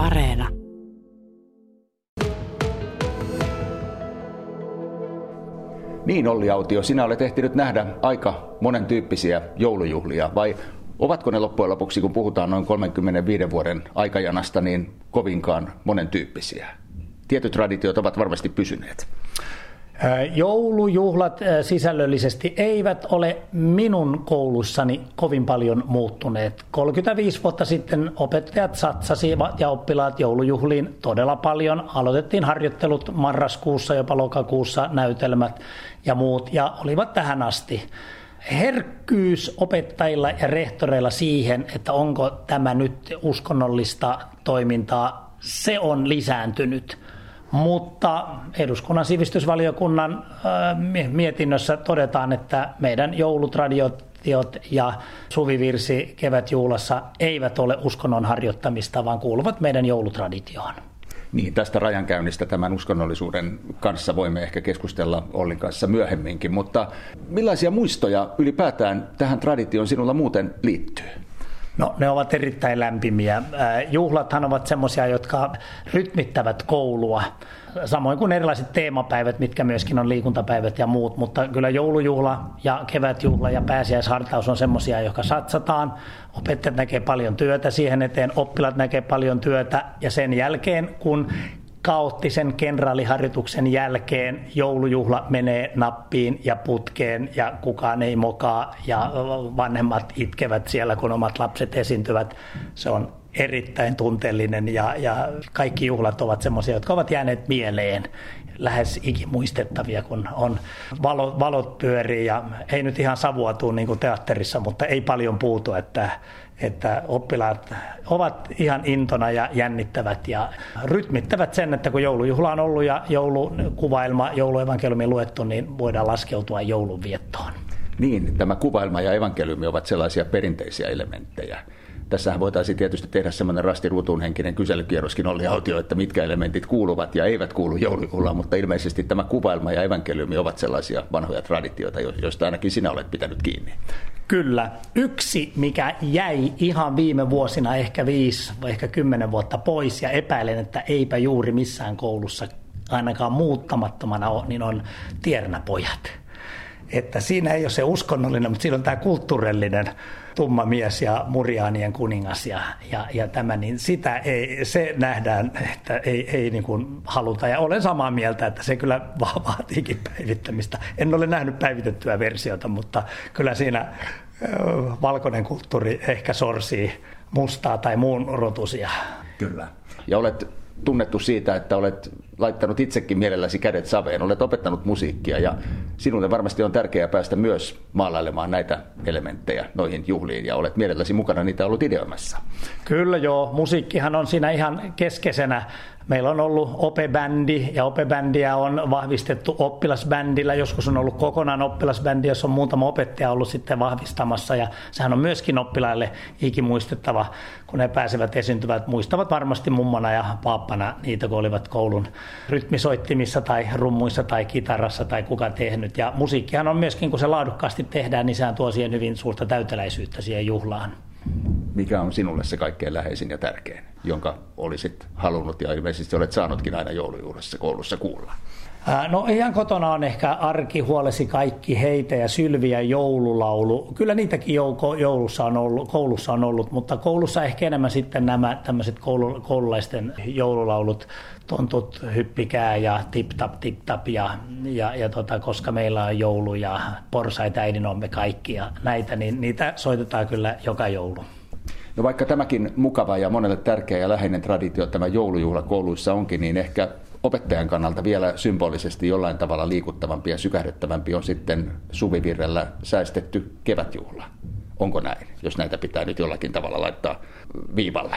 Areena. Niin Olli Autio, sinä olet ehtinyt nähdä aika monen tyyppisiä joulujuhlia, vai ovatko ne loppujen lopuksi, kun puhutaan noin 35 vuoden aikajanasta, niin kovinkaan monen tyyppisiä? Tietyt traditiot ovat varmasti pysyneet. Joulujuhlat sisällöllisesti eivät ole minun koulussani kovin paljon muuttuneet. 35 vuotta sitten opettajat satsasivat ja oppilaat joulujuhliin todella paljon. Aloitettiin harjoittelut marraskuussa, jopa lokakuussa näytelmät ja muut ja olivat tähän asti. Herkkyys opettajilla ja rehtoreilla siihen, että onko tämä nyt uskonnollista toimintaa, se on lisääntynyt mutta eduskunnan sivistysvaliokunnan mietinnössä todetaan, että meidän joulutradiot ja suvivirsi kevätjuulassa eivät ole uskonnon harjoittamista, vaan kuuluvat meidän joulutraditioon. Niin, tästä rajankäynnistä tämän uskonnollisuuden kanssa voimme ehkä keskustella Ollin kanssa myöhemminkin, mutta millaisia muistoja ylipäätään tähän traditioon sinulla muuten liittyy? No ne ovat erittäin lämpimiä. Juhlathan ovat semmoisia, jotka rytmittävät koulua, samoin kuin erilaiset teemapäivät, mitkä myöskin on liikuntapäivät ja muut, mutta kyllä joulujuhla ja kevätjuhla ja pääsiäishartaus on semmoisia, jotka satsataan. Opettajat näkee paljon työtä siihen eteen, oppilaat näkee paljon työtä ja sen jälkeen, kun kaoottisen kenraaliharjoituksen jälkeen joulujuhla menee nappiin ja putkeen ja kukaan ei mokaa ja vanhemmat itkevät siellä, kun omat lapset esiintyvät. Se on erittäin tunteellinen ja, ja kaikki juhlat ovat semmoisia, jotka ovat jääneet mieleen lähes ikimuistettavia, kun on valo, valot pyörii ja ei nyt ihan savua tule niin kuin teatterissa, mutta ei paljon puutu, että, että oppilaat ovat ihan intona ja jännittävät ja rytmittävät sen, että kun joulujuhla on ollut ja joulukuvailma, jouluevankeliumi luettu, niin voidaan laskeutua joulun viettoon. Niin, tämä kuvailma ja evankeliumi ovat sellaisia perinteisiä elementtejä. Tässähän voitaisiin tietysti tehdä semmoinen rastiruutuun henkinen kyselykierroskin oli autio, että mitkä elementit kuuluvat ja eivät kuulu joulujuhlaan, mutta ilmeisesti tämä kuvailma ja evankeliumi ovat sellaisia vanhoja traditioita, joista ainakin sinä olet pitänyt kiinni. Kyllä. Yksi, mikä jäi ihan viime vuosina ehkä viisi vai ehkä kymmenen vuotta pois ja epäilen, että eipä juuri missään koulussa ainakaan muuttamattomana ole, niin on tiernäpojat. Että siinä ei ole se uskonnollinen, mutta siinä on tämä kulttuurillinen tumma mies ja murjaanien kuningas ja, ja, ja tämä, niin sitä ei, se nähdään, että ei, ei niin kuin haluta. Ja olen samaa mieltä, että se kyllä vaatiikin päivittämistä. En ole nähnyt päivitettyä versiota, mutta kyllä siinä valkoinen kulttuuri ehkä sorsii mustaa tai muun rotusia. Kyllä. Ja olet tunnettu siitä, että olet laittanut itsekin mielelläsi kädet saveen, olet opettanut musiikkia ja sinulle varmasti on tärkeää päästä myös maalailemaan näitä elementtejä noihin juhliin ja olet mielelläsi mukana niitä ollut ideoimassa. Kyllä joo, musiikkihan on siinä ihan keskeisenä Meillä on ollut opebändi ja opebändiä on vahvistettu oppilasbändillä. Joskus on ollut kokonaan oppilasbändi, jossa on muutama opettaja ollut sitten vahvistamassa ja sehän on myöskin oppilaille ikimuistettava, kun ne pääsevät esiintyvät. Muistavat varmasti mummana ja paappana niitä, kun olivat koulun rytmisoittimissa tai rummuissa tai kitarassa tai kuka tehnyt. Ja musiikkihan on myöskin, kun se laadukkaasti tehdään, niin sehän tuo siihen hyvin suurta täyteläisyyttä siihen juhlaan mikä on sinulle se kaikkein läheisin ja tärkein, jonka olisit halunnut ja ilmeisesti olet saanutkin aina joulujuhlassa koulussa kuulla? No ihan kotona on ehkä arki, huolesi kaikki, heitä ja sylviä joululaulu. Kyllä niitäkin jouko, joulussa on ollut, koulussa on ollut, mutta koulussa ehkä enemmän sitten nämä tämmöiset koulu, koululaisten joululaulut, tontut hyppikää ja tip tap tip tap ja, ja, ja tota, koska meillä on joulu ja porsaita äidinomme kaikki ja näitä, niin niitä soitetaan kyllä joka joulu. No vaikka tämäkin mukava ja monelle tärkeä ja läheinen traditio tämä joulujuhla kouluissa onkin, niin ehkä opettajan kannalta vielä symbolisesti jollain tavalla liikuttavampi ja sykähdyttävämpi on sitten suvivirrellä säästetty kevätjuhla. Onko näin, jos näitä pitää nyt jollakin tavalla laittaa viivalle?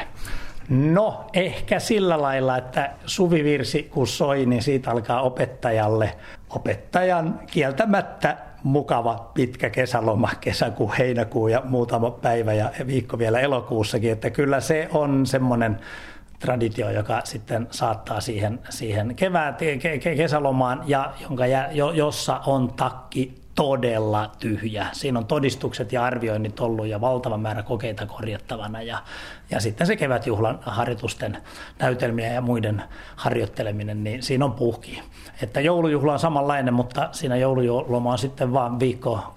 No, ehkä sillä lailla, että suvivirsi kun soi, niin siitä alkaa opettajalle opettajan kieltämättä mukava pitkä kesäloma, kesäkuu, heinäkuu ja muutama päivä ja viikko vielä elokuussakin, että kyllä se on semmoinen traditio, joka sitten saattaa siihen, siihen kevät, ke, ke, kesälomaan ja jonka, jo, jossa on takki todella tyhjä. Siinä on todistukset ja arvioinnit ollut ja valtava määrä kokeita korjattavana ja, ja sitten se kevätjuhlan harjoitusten näytelmiä ja muiden harjoitteleminen, niin siinä on puhki. Että joulujuhla on samanlainen, mutta siinä joululoma on sitten vaan viikko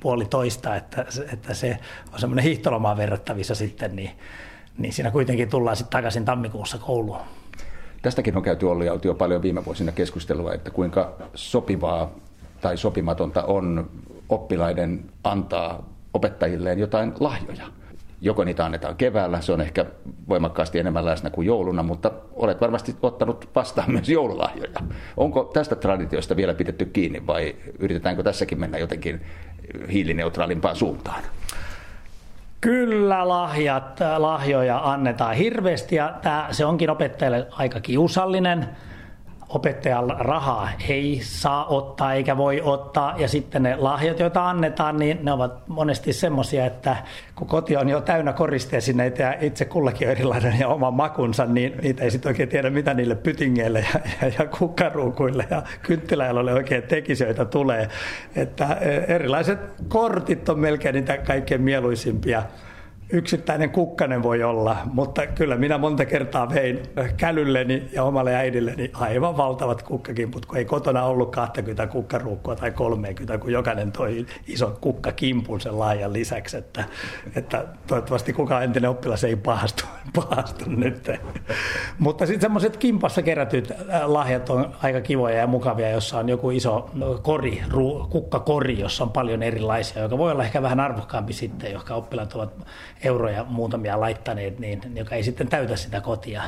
puolitoista, että, että se on semmoinen hiihtolomaan verrattavissa sitten, niin, niin siinä kuitenkin tullaan sitten takaisin tammikuussa kouluun. Tästäkin on käyty Olli jo paljon viime vuosina keskustelua, että kuinka sopivaa tai sopimatonta on oppilaiden antaa opettajilleen jotain lahjoja. Joko niitä annetaan keväällä, se on ehkä voimakkaasti enemmän läsnä kuin jouluna, mutta olet varmasti ottanut vastaan myös joululahjoja. Onko tästä traditiosta vielä pidetty kiinni vai yritetäänkö tässäkin mennä jotenkin hiilineutraalimpaan suuntaan? Kyllä lahjat, lahjoja annetaan hirveästi ja tämä, se onkin opettajille aika kiusallinen opettajalla rahaa ei saa ottaa eikä voi ottaa. Ja sitten ne lahjat, joita annetaan, niin ne ovat monesti semmoisia, että kun koti on jo täynnä koristeesineitä ja itse kullakin on erilainen ja oma makunsa, niin niitä ei sitten oikein tiedä, mitä niille pytingeille ja, ja, ja kukkaruukuille ja kynttiläjaloille oikein tekisi, joita tulee. Että e, erilaiset kortit on melkein niitä kaikkein mieluisimpia yksittäinen kukkanen voi olla, mutta kyllä minä monta kertaa vein kälylleni ja omalle äidilleni aivan valtavat kukkakimput, kun ei kotona ollut 20 kukkaruukkua tai 30, kun jokainen toi iso kukkakimpun sen laajan lisäksi, että, että toivottavasti kukaan entinen oppilas ei pahastu, pahastu nyt. mutta sitten semmoiset kimpassa kerätyt äh, lahjat on aika kivoja ja mukavia, jossa on joku iso kori, kukkakori, jossa on paljon erilaisia, joka voi olla ehkä vähän arvokkaampi sitten, jotka oppilaat ovat euroja muutamia laittaneet, niin, joka ei sitten täytä sitä kotia.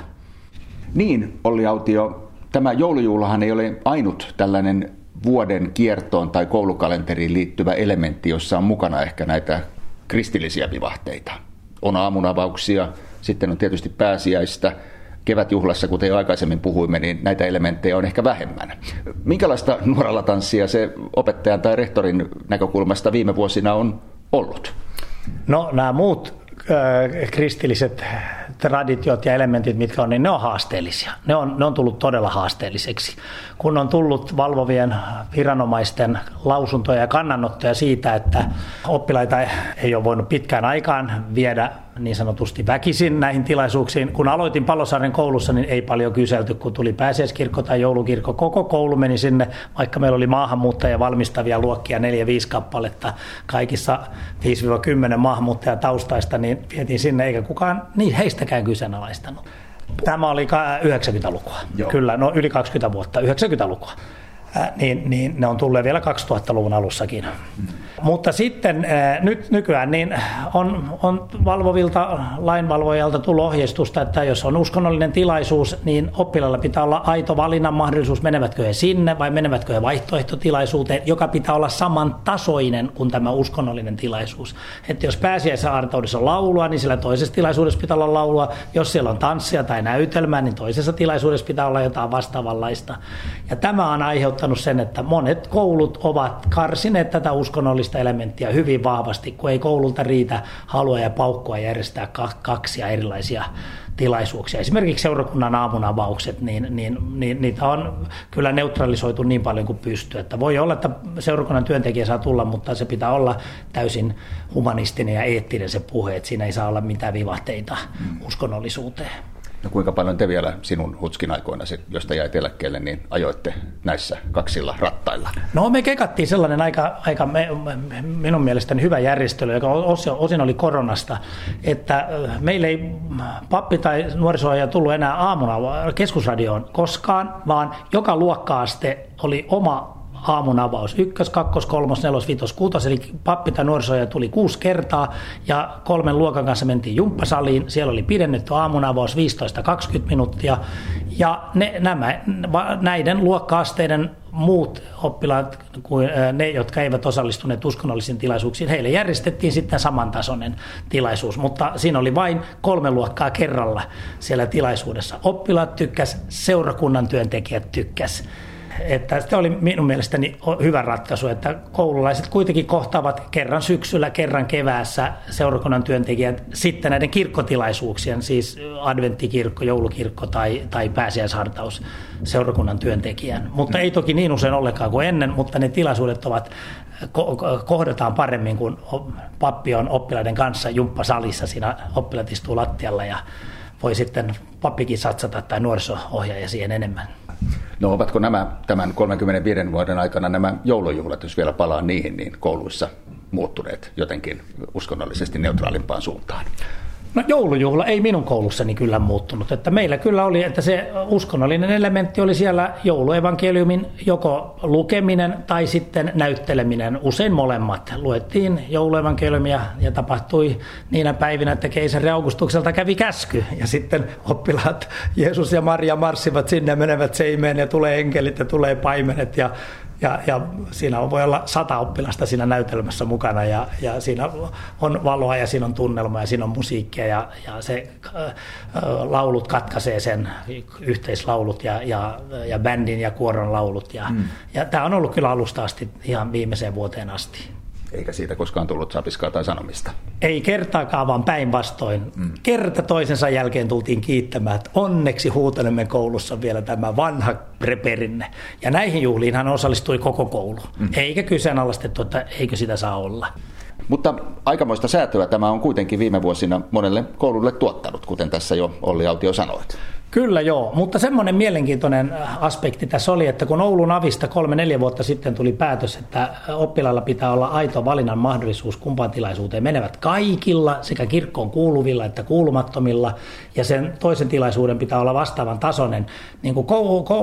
Niin, Olli Autio, tämä joulujuhlahan ei ole ainut tällainen vuoden kiertoon tai koulukalenteriin liittyvä elementti, jossa on mukana ehkä näitä kristillisiä vivahteita. On aamunavauksia, sitten on tietysti pääsiäistä, kevätjuhlassa, kuten jo aikaisemmin puhuimme, niin näitä elementtejä on ehkä vähemmän. Minkälaista nuoralla tanssia se opettajan tai rehtorin näkökulmasta viime vuosina on ollut? No nämä muut kristilliset traditiot ja elementit, mitkä on, niin ne on haasteellisia. Ne on, ne on tullut todella haasteelliseksi. Kun on tullut valvovien viranomaisten lausuntoja ja kannanottoja siitä, että oppilaita ei ole voinut pitkään aikaan viedä niin sanotusti väkisin näihin tilaisuuksiin. Kun aloitin Palosaaren koulussa, niin ei paljon kyselty, kun tuli pääsiäiskirkko tai joulukirkko. Koko koulu meni sinne, vaikka meillä oli maahanmuuttajia valmistavia luokkia 4-5 kappaletta, kaikissa 5-10 maahanmuuttajataustaista, niin vietiin sinne, eikä kukaan niin heistäkään kyseenalaistanut. Tämä oli 90-lukua, Joo. kyllä, no yli 20 vuotta, 90-lukua. Äh, niin, niin ne on tulleet vielä 2000-luvun alussakin. Mm. Mutta sitten äh, nyt nykyään niin on, on valvovilta lainvalvojalta tullut ohjeistusta, että jos on uskonnollinen tilaisuus, niin oppilailla pitää olla aito valinnan mahdollisuus, menevätkö he sinne vai menevätkö he vaihtoehtotilaisuuteen, joka pitää olla samantasoinen kuin tämä uskonnollinen tilaisuus. Että jos pääsiäisaartaudessa on laulua, niin sillä toisessa tilaisuudessa pitää olla laulua. Jos siellä on tanssia tai näytelmää, niin toisessa tilaisuudessa pitää olla jotain vastaavanlaista. Ja tämä on aiheuttanut sen, että monet koulut ovat karsineet tätä uskonnollista elementtiä hyvin vahvasti, kun ei koululta riitä halua ja paukkua järjestää kaksia erilaisia tilaisuuksia. Esimerkiksi seurakunnan aamunavaukset, niin, niin, niin niitä on kyllä neutralisoitu niin paljon kuin pystyy. Että voi olla, että seurakunnan työntekijä saa tulla, mutta se pitää olla täysin humanistinen ja eettinen se puhe, että siinä ei saa olla mitään vivahteita mm. uskonnollisuuteen. No kuinka paljon te vielä sinun hutskin aikoina, josta jäit eläkkeelle, niin ajoitte näissä kaksilla rattailla? No me kekattiin sellainen aika, aika me, minun mielestäni hyvä järjestely, joka osin oli koronasta, että meille ei pappi tai nuorisoaja tullut enää aamuna keskusradioon koskaan, vaan joka luokkaaste oli oma aamun avaus. Ykkös, kakkos, kolmos, nelos, vitos, kuutos, eli pappi tai nuorisoja tuli kuusi kertaa ja kolmen luokan kanssa mentiin jumppasaliin. Siellä oli pidennetty aamun avaus 15-20 minuuttia ja ne, nämä, näiden luokkaasteiden muut oppilaat kuin ne, jotka eivät osallistuneet uskonnollisiin tilaisuuksiin, heille järjestettiin sitten samantasoinen tilaisuus, mutta siinä oli vain kolme luokkaa kerralla siellä tilaisuudessa. Oppilaat tykkäs, seurakunnan työntekijät tykkäs että se oli minun mielestäni hyvä ratkaisu, että koululaiset kuitenkin kohtaavat kerran syksyllä, kerran keväässä seurakunnan työntekijät sitten näiden kirkkotilaisuuksien, siis adventtikirkko, joulukirkko tai, tai pääsiäishartaus seurakunnan työntekijän. Mutta ei toki niin usein ollenkaan kuin ennen, mutta ne tilaisuudet ovat kohdataan paremmin, kun pappi on oppilaiden kanssa jumppasalissa, siinä oppilaat istuu lattialla ja voi sitten pappikin satsata tai nuoriso-ohjaaja siihen enemmän. No ovatko nämä tämän 35 vuoden aikana nämä joulujuhlat, jos vielä palaa niihin, niin kouluissa muuttuneet jotenkin uskonnollisesti neutraalimpaan suuntaan? No joulujuhla ei minun koulussani kyllä muuttunut. Että meillä kyllä oli, että se uskonnollinen elementti oli siellä jouluevankeliumin joko lukeminen tai sitten näytteleminen. Usein molemmat. Luettiin jouluevankeliumia ja tapahtui niinä päivinä, että keisari Augustukselta kävi käsky. Ja sitten oppilaat Jeesus ja Maria marssivat sinne, menevät seimeen ja tulee enkelit ja tulee paimenet ja ja, ja siinä voi olla sata oppilasta siinä näytelmässä mukana ja, ja siinä on valoa ja siinä on tunnelma ja siinä on musiikkia ja, ja se äh, laulut katkaisee sen, yhteislaulut ja, ja, ja bändin ja kuoron laulut. Ja, mm. ja tämä on ollut kyllä alusta asti ihan viimeiseen vuoteen asti. Eikä siitä koskaan tullut sapiskaa tai sanomista. Ei kertaakaan, vaan päinvastoin. Mm. Kerta toisensa jälkeen tultiin kiittämään, että onneksi Huutanemme koulussa vielä tämä vanha preperinne. Ja näihin juhliinhan osallistui koko koulu. Mm. Eikä kyseenalaistettu, että eikö sitä saa olla. Mutta aikamoista säätöä tämä on kuitenkin viime vuosina monelle koululle tuottanut, kuten tässä jo Olli Autio sanoit. Kyllä joo, mutta semmoinen mielenkiintoinen äh, aspekti tässä oli, että kun Oulun avista kolme-neljä vuotta sitten tuli päätös, että oppilailla pitää olla aito valinnan mahdollisuus kumpaan tilaisuuteen, menevät kaikilla sekä kirkkoon kuuluvilla että kuulumattomilla, ja sen toisen tilaisuuden pitää olla vastaavan tasoinen, niin kun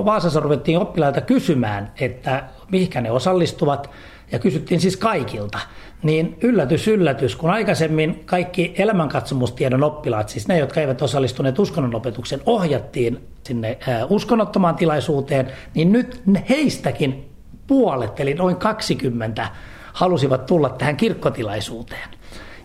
Vaasassa ruvettiin oppilailta kysymään, että mihinkä ne osallistuvat, ja kysyttiin siis kaikilta, niin yllätys, yllätys, kun aikaisemmin kaikki elämänkatsomustiedon oppilaat, siis ne, jotka eivät osallistuneet uskonnonopetukseen, ohjattiin sinne uskonnottomaan tilaisuuteen, niin nyt heistäkin puolet, eli noin 20, halusivat tulla tähän kirkkotilaisuuteen.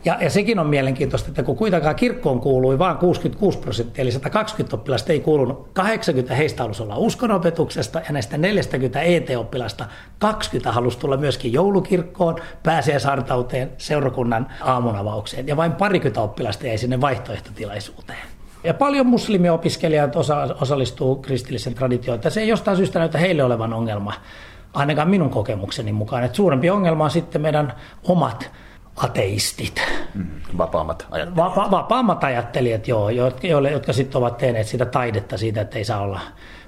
Ja, ja sekin on mielenkiintoista, että kun kuitenkaan kirkkoon kuului vain 66 prosenttia, eli 120 oppilasta ei kuulunut, 80 heistä halusi olla uskonopetuksesta ja näistä 40 ET-oppilasta 20 halusi tulla myöskin joulukirkkoon, pääsiäishartauteen, seurakunnan aamunavaukseen ja vain parikymmentä oppilasta jäi sinne vaihtoehtotilaisuuteen. Ja paljon muslimiopiskelijat osa, osallistuu kristillisen traditioon, se ei jostain syystä näytä heille olevan ongelma, ainakaan minun kokemukseni mukaan. Että suurempi ongelma on sitten meidän omat ateistit. Mm, vapaammat ajattelijat. Va- vapaammat ajattelijat, joo, jotka, jotka sitten ovat tehneet sitä taidetta siitä, että ei saa olla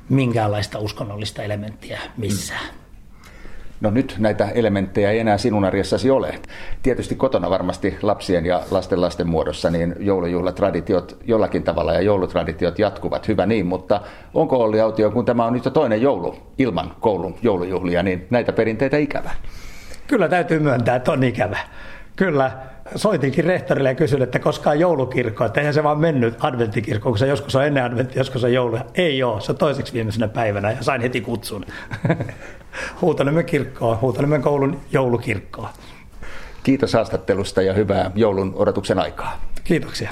minkäänlaista uskonnollista elementtiä missään. Mm. No nyt näitä elementtejä ei enää sinun arjessasi ole. Tietysti kotona varmasti lapsien ja lasten lasten muodossa niin joulujuhlatraditiot jollakin tavalla ja joulutraditiot jatkuvat, hyvä niin, mutta onko Olli Autio, kun tämä on nyt jo toinen joulu ilman koulun joulujuhlia, niin näitä perinteitä ikävä? Kyllä täytyy myöntää, että on ikävä. Kyllä, soitinkin rehtorille ja kysyin, että koska on joulukirkko, että eihän se vaan mennyt adventtikirkko, kun se joskus on ennen adventti, joskus on joulu. Ei ole, se on toiseksi viimeisenä päivänä ja sain heti kutsun. Huutanemen kirkkoa, Huutanemen koulun joulukirkkoa. Kiitos haastattelusta ja hyvää joulun odotuksen aikaa. Kiitoksia.